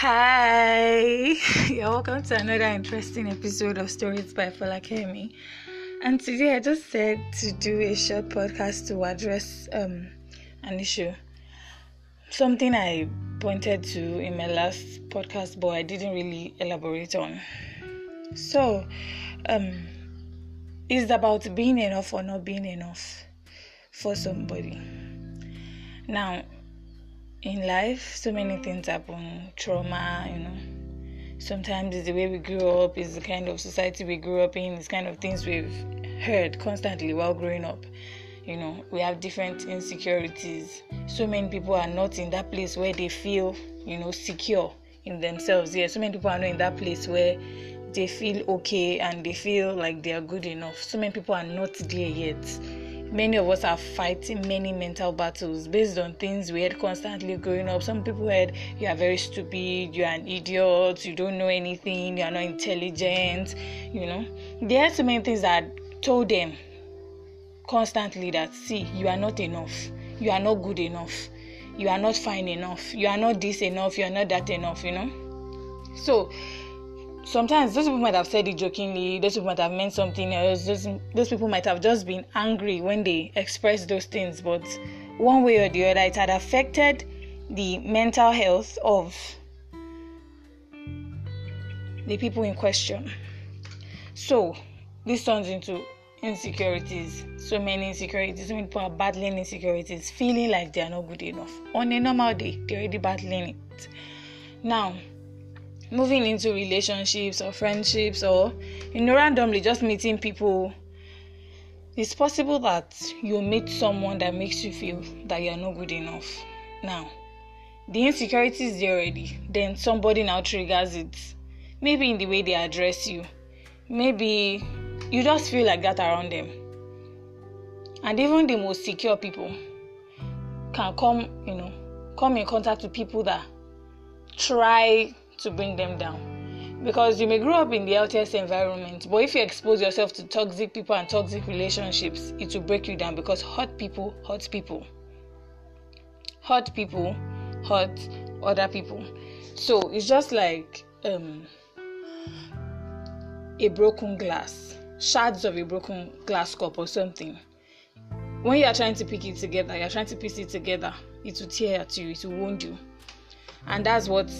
Hi, you're welcome to another interesting episode of Stories by Falakemi. And today I just said to do a short podcast to address um, an issue. Something I pointed to in my last podcast, but I didn't really elaborate on. So, um, it's about being enough or not being enough for somebody. Now, in life, so many things happen trauma, you know. Sometimes it's the way we grew up, it's the kind of society we grew up in, it's kind of things we've heard constantly while growing up. You know, we have different insecurities. So many people are not in that place where they feel, you know, secure in themselves. Yeah, so many people are not in that place where they feel okay and they feel like they are good enough. So many people are not there yet many of us are fighting many mental battles based on things we had constantly growing up. Some people heard you are very stupid, you are an idiot, you don't know anything, you are not intelligent, you know. There are so many things that told them constantly that see, you are not enough, you are not good enough, you are not fine enough, you are not this enough, you are not that enough, you know. So sometimes those people might have said it jokingly those people might have meant something else those, those people might have just been angry when they expressed those things but one way or the other it had affected the mental health of the people in question. So this turns into insecurities so many insecurities so many people are battling insecurities feeling like they are not good enough. On a normal day they're already battling it. Now moving into relationships or friendships or you know randomly just meeting people it's possible that you meet someone that makes you feel that you're not good enough. Now the insecurity is there already then somebody now triggers it. Maybe in the way they address you. Maybe you just feel like that around them. And even the most secure people can come you know come in contact with people that try to bring them down. Because you may grow up in the healthiest environment, but if you expose yourself to toxic people and toxic relationships, it will break you down because hurt people hurt people. Hurt people hurt other people. So it's just like um, a broken glass, shards of a broken glass cup or something. When you are trying to pick it together, you're trying to piece it together, it will tear at you, it will wound you and that's what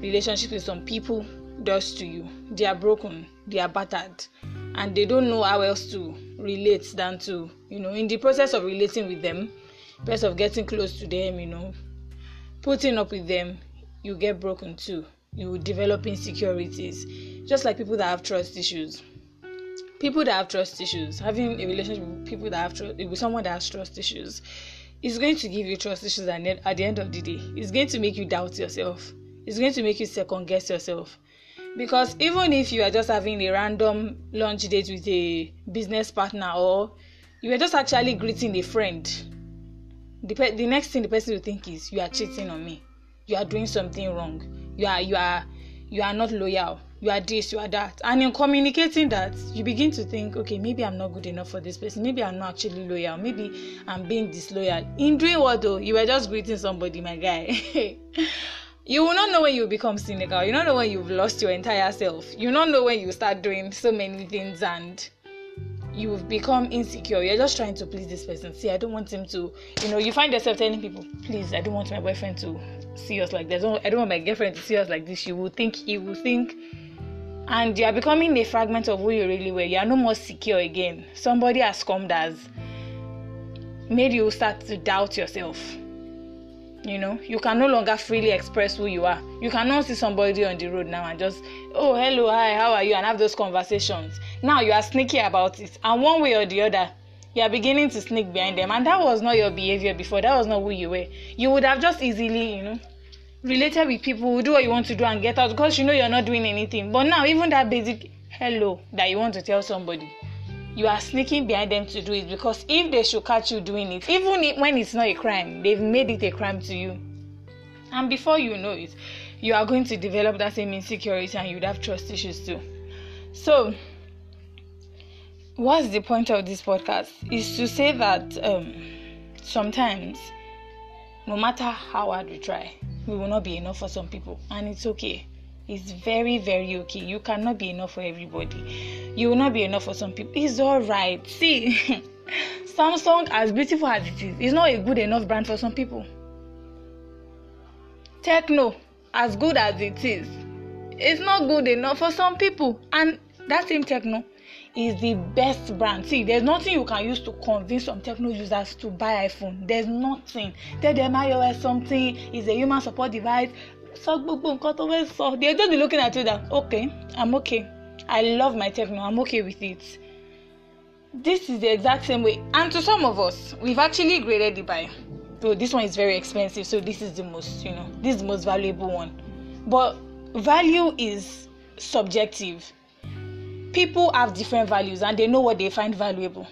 relationship with some people does to you. They are broken they are battered and they don't know how else to relate than to you know in the process of relating with them process of getting close to them you know putting up with them you get broken too. You develop insecurities just like people that have trust issues. People that have trust issues having a relationship with people that have trust with someone that has trust issues it's going to give you trust issues at the end of the day. It's going to make you doubt yourself. It's going to make you second guess yourself. Because even if you are just having a random lunch date with a business partner or you are just actually greeting a friend the, pe- the next thing the person will think is you are cheating on me. You are doing something wrong. You are you are you are not loyal you are this you are that. And in communicating that you begin to think okay maybe i'm not good enough for this person. Maybe i'm not actually loyal. Maybe i'm being disloyal. In doing what though you were just greeting somebody my guy. You will not know when you become cynical. You don't know when you've lost your entire self. You don't know when you start doing so many things and you've become insecure. You're just trying to please this person. See i don't want him to you know you find yourself telling people please i don't want my boyfriend to see us like this. I don't want my girlfriend to see us like this. You will think he will think and you are becoming a fragment of who you really were. You are no more secure again. Somebody has come that made you start to doubt yourself. You know, you can no longer freely express who you are. You cannot see somebody on the road now and just, oh, hello, hi, how are you? And have those conversations. Now you are sneaky about it. And one way or the other, you are beginning to sneak behind them. And that was not your behavior before. That was not who you were. You would have just easily, you know, related with people, do what you want to do and get out because you know you're not doing anything. But now, even that basic hello that you want to tell somebody, you are sneaking behind them to do it because if they should catch you doing it, even when it's not a crime, they've made it a crime to you. And before you know it, you are going to develop that same insecurity and you'd have trust issues too. So, what's the point of this podcast? Is to say that um, sometimes, no matter how hard we try, we will not be enough for some people, and it's okay. It's very, very okay. You cannot be enough for everybody. You will not be enough for some people. It's all right. See, Samsung, as beautiful as it is, is not a good enough brand for some people. Techno, as good as it is, it's not good enough for some people. And that same Techno is the best brand. See, there's nothing you can use to convince some techno users to buy iPhone. There's nothing. Tell them iOS something is a human support device. So gbogbo nǹkan tó fẹ́ sọ. They're just be looking at you that okay, I'm okay. I love my techno. I'm okay with it. This is the exact same way. And to some of us, we've actually graded it by. So this one is very expensive. So this is the most, you know, this is the most valuable one. But value is subjective people have different values and they know what they find valuable.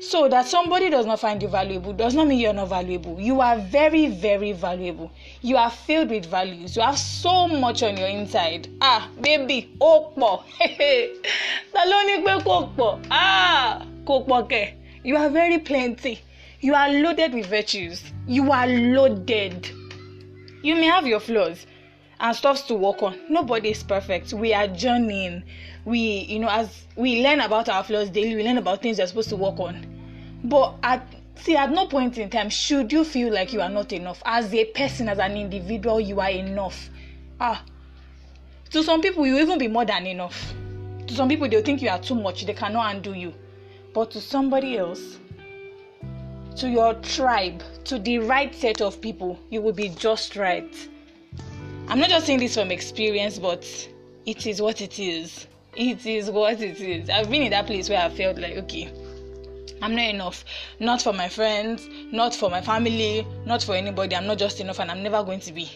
So that somebody does not find you valuable does not mean you're not valuable. You are very, very valuable. You are filled with values. You have so much on your inside. Ah, baby, ó pọ̀. Ta ló ní? Ah, kò pọ̀. You are very plenty. You are loaded with virtues. You are loaded. You may have your flaws and stuffs to work on. Nobody is perfect. We are journeying. We, you know, as we learn about our flaws daily, we learn about things we're supposed to work on. But at see, at no point in time should you feel like you are not enough. As a person, as an individual, you are enough. Ah, to some people, you even be more than enough. To some people, they'll think you are too much. They cannot undo you. But to somebody else, to your tribe, to the right set of people, you will be just right. I'm not just saying this from experience, but it is what it is. It is what it is. I've been in that place where I felt like, okay, I'm not enough. Not for my friends, not for my family, not for anybody. I'm not just enough, and I'm never going to be.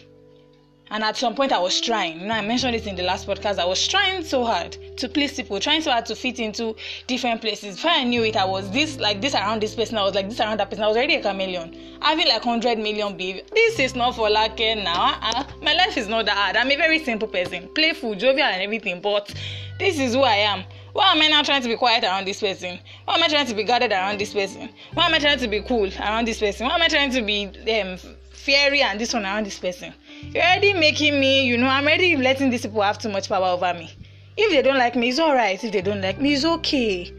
And at some point, I was trying. You know, I mentioned this in the last podcast. I was trying so hard to please people, trying so hard to fit into different places. Before I knew it, I was this like this around this person. I was like this around that person. I was already a chameleon. Having like hundred million babe. This is not for like now. Uh-uh. My life is not that hard. I'm a very simple person, playful, jovial, and everything. But this is who I am. Why am I now trying to be quiet around this person? Why am I trying to be guarded around this person? Why am I trying to be cool around this person? Why am I trying to be um, fiery and this one around this person? You're already making me, you know, I'm already letting these people have too much power over me. If they don't like me, it's alright. If they don't like me, it's okay.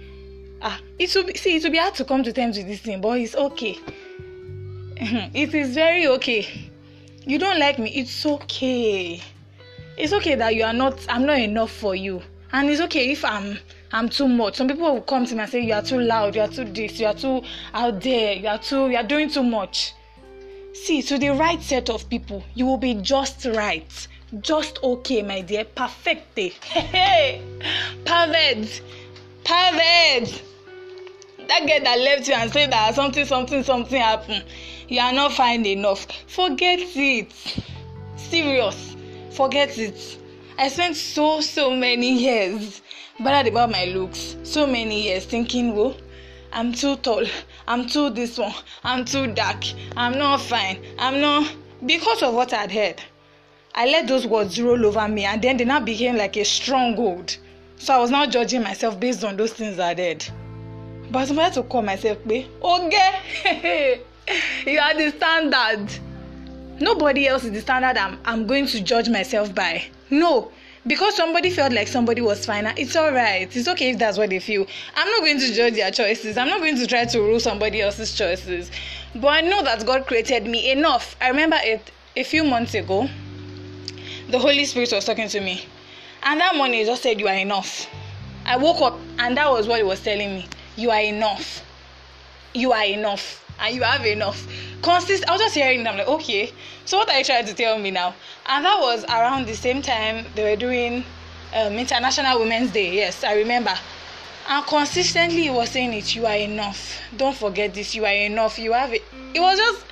Ah, it will be see, it will be hard to come to terms with this thing, but it's okay. it is very okay. You don't like me, it's okay. It's okay that you are not I'm not enough for you. And it's okay if I'm I'm too much. Some people will come to me and say you are too loud, you are too this, you are too out there, you are too you are doing too much. See, to the right set of people, you will be just right. Just okay, my dear. Perfecte. Hey, perfect. Perfect. That girl that left you and said that something, something, something happened. You are not fine enough. Forget it. Serious. Forget it. I spent so, so many years bothered about my looks. So many years thinking, well, I'm too tall. I'm too this one. I'm too dark. I'm not fine. I'm not. Because of what I'd heard, I let those words roll over me and then they now became like a stronghold. So I was now judging myself based on those things I did. But I had to call myself, okay, you are the standard. Nobody else is the standard I'm, I'm going to judge myself by. No, because somebody felt like somebody was finer, it's all right it's okay if that's what they feel. I'm not going to judge their choices. I'm not going to try to rule somebody else's choices. But i know that god created me enough. I remember it a few months ago the holy spirit was talking to me. And that morning he just said you are enough. I woke up and that was what he was telling me. You are enough. You are enough and you have enough. Consist i was just hearing. I'm like okay. So what are you trying to tell me now? And that was around the same time they were doing um, international women's day. Yes i remember. And consistently he was saying it you are enough. Don't forget this. You are enough. You have it. It was just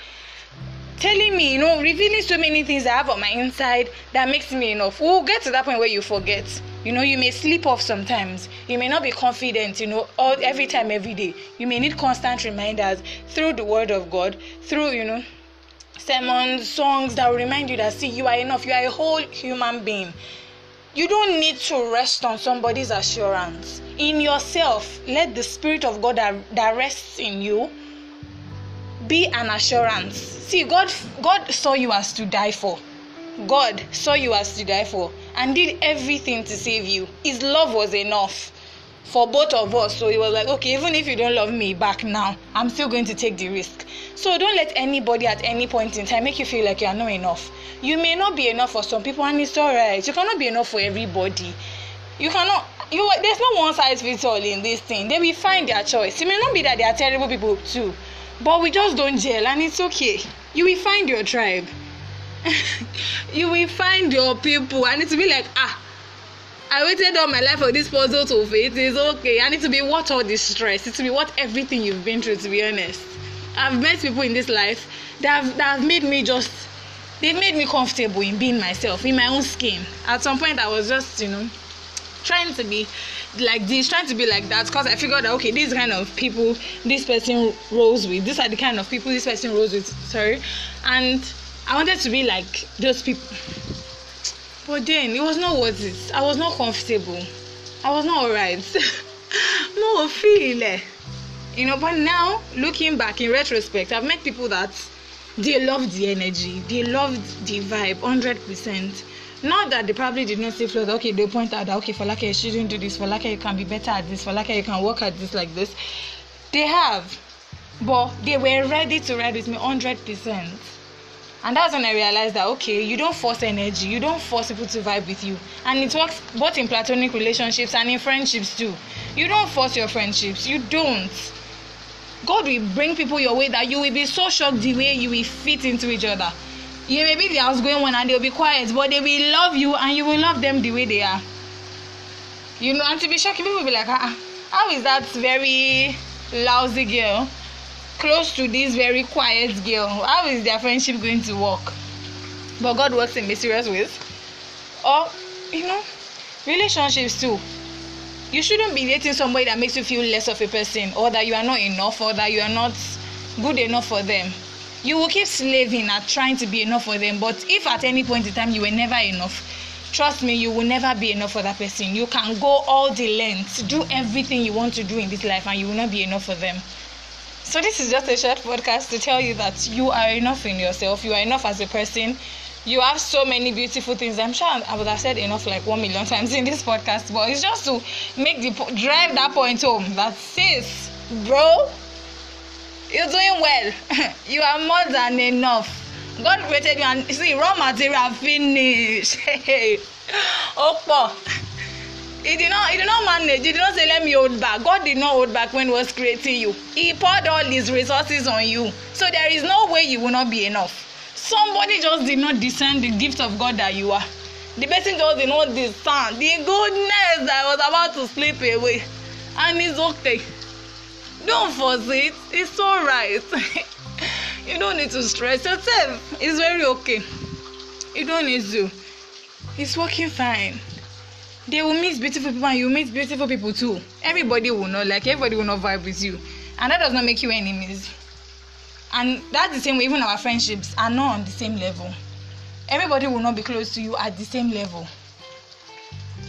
telling me you know revealing so many things i have on my inside that makes me enough. We'll get to that point where you forget. You know you may sleep off sometimes. You may not be confident you know all every time every day. You may need constant reminders through the word of god through you know sermons, songs that will remind you that see you are enough, you are a whole human being. You don't need to rest on somebody's assurance. In yourself, let the Spirit of God that, that rests in you be an assurance. See, God God saw you as to die for. God saw you as to die for and did everything to save you. His love was enough for both of us. So he was like, okay, even if you don't love me back now, I'm still going to take the risk. So don't let anybody at any point in time make you feel like you are not enough. You may not be enough for some people, and it's alright. You cannot be enough for everybody. You cannot. You there's no one size fits all in this thing. They will find their choice. It may not be that they are terrible people too, but we just don't gel, and it's okay. You will find your tribe. you will find your people, and it be like ah I waited all my life for this puzzle to fit. It's okay. I need to be worth all this stress. It to be worth everything you've been through, to be honest. I've met people in this life that have, that have made me just, they've made me comfortable in being myself, in my own skin. At some point, I was just, you know, trying to be like this, trying to be like that, because I figured that, okay, these kind of people this person rolls with, these are the kind of people this person rolls with, sorry. And I wanted to be like those people but then it was not worth it. I was not comfortable. I was not alright. no feel. You know, but now looking back in retrospect, I've met people that they loved the energy, they loved the vibe, hundred percent. Not that they probably did not see flaws. Okay, they point out that okay, for like you shouldn't do this. For like you can be better at this. For like you can work at this like this. They have, but they were ready to ride with me hundred percent and that's when i realized that okay you don't force energy you don't force people to vibe with you and it works both in platonic relationships and in friendships too you don't force your friendships you don't god will bring people your way that you will be so shocked the way you will fit into each other you may be the outgoing one and they'll be quiet but they will love you and you will love them the way they are. You know and to be shocked people will be like ah how is that very lousy girl? Close to this very quiet girl. How is their friendship going to work? But god works in mysterious ways. Or you know relationships too. You shouldn't be dating somebody that makes you feel less of a person or that you are not enough or that you are not good enough for them you will keep slaving at trying to be enough for them but if at any point in time you were never enough trust me you will never be enough for that person you can go all the lengths do everything you want to do in this life and you will not be enough for them so this is just a short podcast to tell you that you are enough in yourself. You are enough as a person. You have so many beautiful things. I'm sure I would have said enough like one million times in this podcast, but it's just to make the drive that point home. That sis, bro, you're doing well. you are more than enough. God created you and see raw material finish. oh, he did not he did not manage. He did not say let me hold back. God did not hold back when he was creating you. He poured all his resources on you. So there is no way you will not be enough. Somebody just did not discern the gift of god that you are. The person just did not discern the goodness that was about to slip away. And it's okay don't force it. It's alright you don't need to stress. Yourself it's very okay. You don't need to. It's working fine. They will meet beautiful people and you meet beautiful people too. Everybody will not like everybody will not vibe with you. And that does not make you enemies. And that's the same way even our friendships are not on the same level. Everybody will not be close to you at the same level.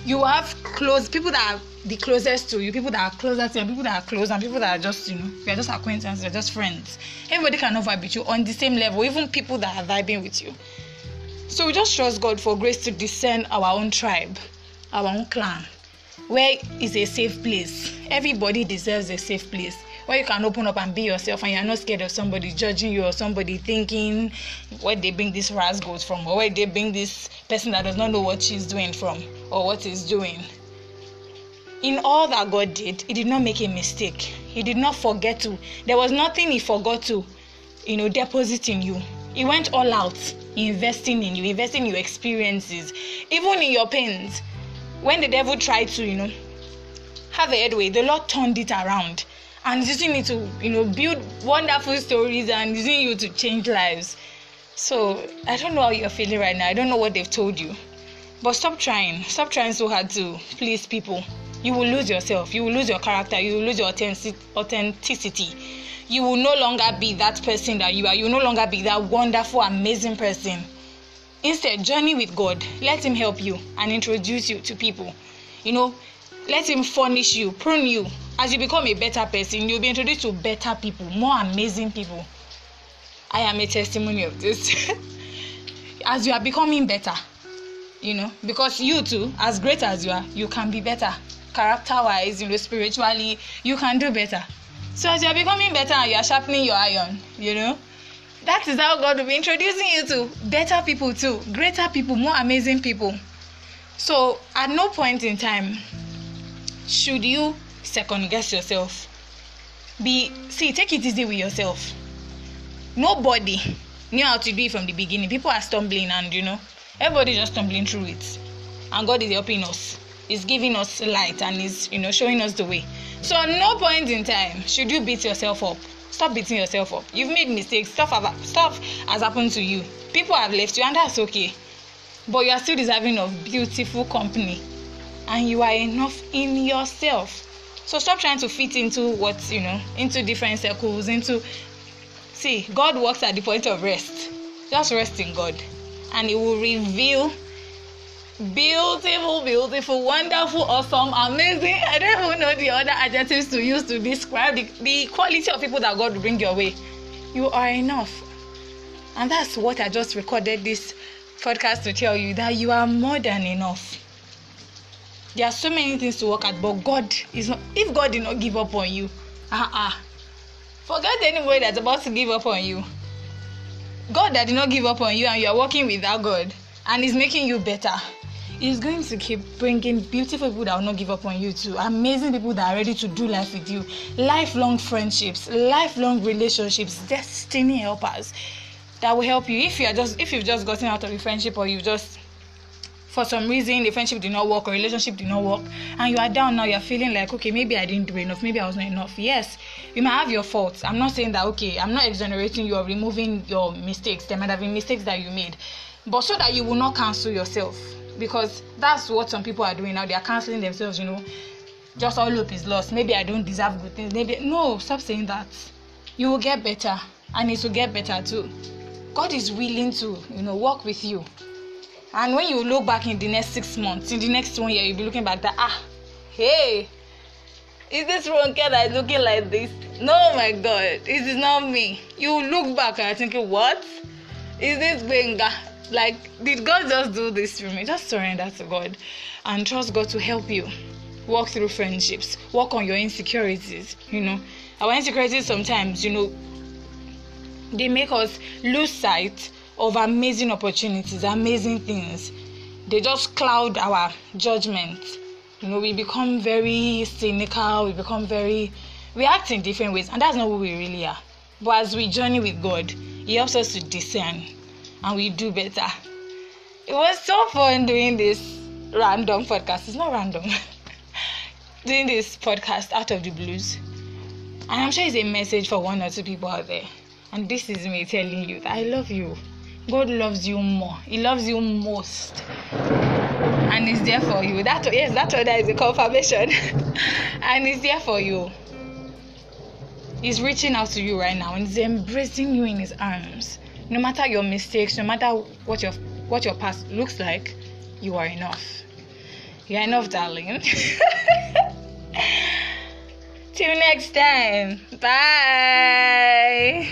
You have close people that are the closest to you people that are closer to you people that are close and people that are just you know you're just acquaintances you're just friends. Everybody cannot vibe with you on the same level even people that are vibing with you. So we just trust god for grace to discern our own tribe our own clan. Where is a safe place? Everybody deserves a safe place. Where you can open up and be yourself and you're not scared of somebody judging you or somebody thinking where they bring this ras goes from? Or where they bring this person that does not know what she's doing from or what he's doing in all that god did he did not make a mistake he did not forget to there was nothing he forgot to you know deposit in you he went all out investing in you investing in your experiences even in your pains when the devil tried to, you know, have a headway, the Lord turned it around and using it to, you know, build wonderful stories and using you to change lives. So I don't know how you're feeling right now. I don't know what they've told you. But stop trying. Stop trying so hard to please people. You will lose yourself. You will lose your character. You will lose your authenticity. You will no longer be that person that you are. You will no longer be that wonderful, amazing person Instead, journey with God. Let Him help you and introduce you to people. You know, let Him furnish you, prune you. As you become a better person, you'll be introduced to better people, more amazing people. I am a testimony of this. as you are becoming better, you know, because you too, as great as you are, you can be better. Character wise, you know, spiritually, you can do better. So as you are becoming better and you are sharpening your iron, you know, that is how God will be introducing you to better people too, greater people, more amazing people. So at no point in time should you second guess yourself. Be see, take it easy with yourself. Nobody knew how to do it from the beginning. People are stumbling and you know, everybody just stumbling through it. And God is helping us. He's giving us light and is you know showing us the way. So at no point in time should you beat yourself up. Stop beating yourself up. You've made mistakes. Stuff have stuff has happened to you. People have left you and that's okay. But you are still deserving of beautiful company. And you are enough in yourself. So stop trying to fit into what you know into different circles into see god works at the point of rest. Just rest in god. And he will reveal beautiful, beautiful, wonderful, awesome, amazing. I don't even know the other adjectives to use to describe the, the quality of people that God bring your way. You are enough. And that's what I just recorded this podcast to tell you that you are more than enough. There are so many things to work at, but God is not. If God did not give up on you, uh-uh. forget anybody that's about to give up on you. God that did not give up on you, and you are working without God, and it's making you better. Is going to keep bringing beautiful people that will not give up on you too. Amazing people that are ready to do life with you. Lifelong friendships lifelong relationships destiny helpers that will help you. If you are just if you've just gotten out of a friendship or you've just for some reason the friendship did not work or relationship did not work and you are down now you're feeling like okay maybe i didn't do enough. Maybe i was not enough. Yes you might have your faults. I'm not saying that okay i'm not exonerating you or removing your mistakes. There might have been mistakes that you made but so that you will not cancel yourself because that's what some people are doing now. They are canceling themselves you know. Just all hope is lost. Maybe i don't deserve good things. Maybe no stop saying that. You will get better and it will get better too. God is willing to you know work with you. And when you look back in the next six months in the next one year you'll be looking back that ah hey is this Ronke that is looking like this no my god this is not me you look back and I thinking what is this Benga like, did God just do this for me? Just surrender to God and trust God to help you walk through friendships, work on your insecurities. You know, our insecurities sometimes, you know, they make us lose sight of amazing opportunities, amazing things. They just cloud our judgment. You know, we become very cynical, we become very, we act in different ways, and that's not who we really are. But as we journey with God, He helps us to discern and we do better. It was so fun doing this random podcast. It's not random. doing this podcast out of the blues. And I'm sure it's a message for one or two people out there. And this is me telling you that I love you. God loves you more. He loves you most. And He's there for you. That yes, that order is a confirmation. and He's there for you. He's reaching out to you right now and He's embracing you in His arms no matter your mistakes, no matter what your what your past looks like, you are enough. You're enough, darling. Till next time. Bye.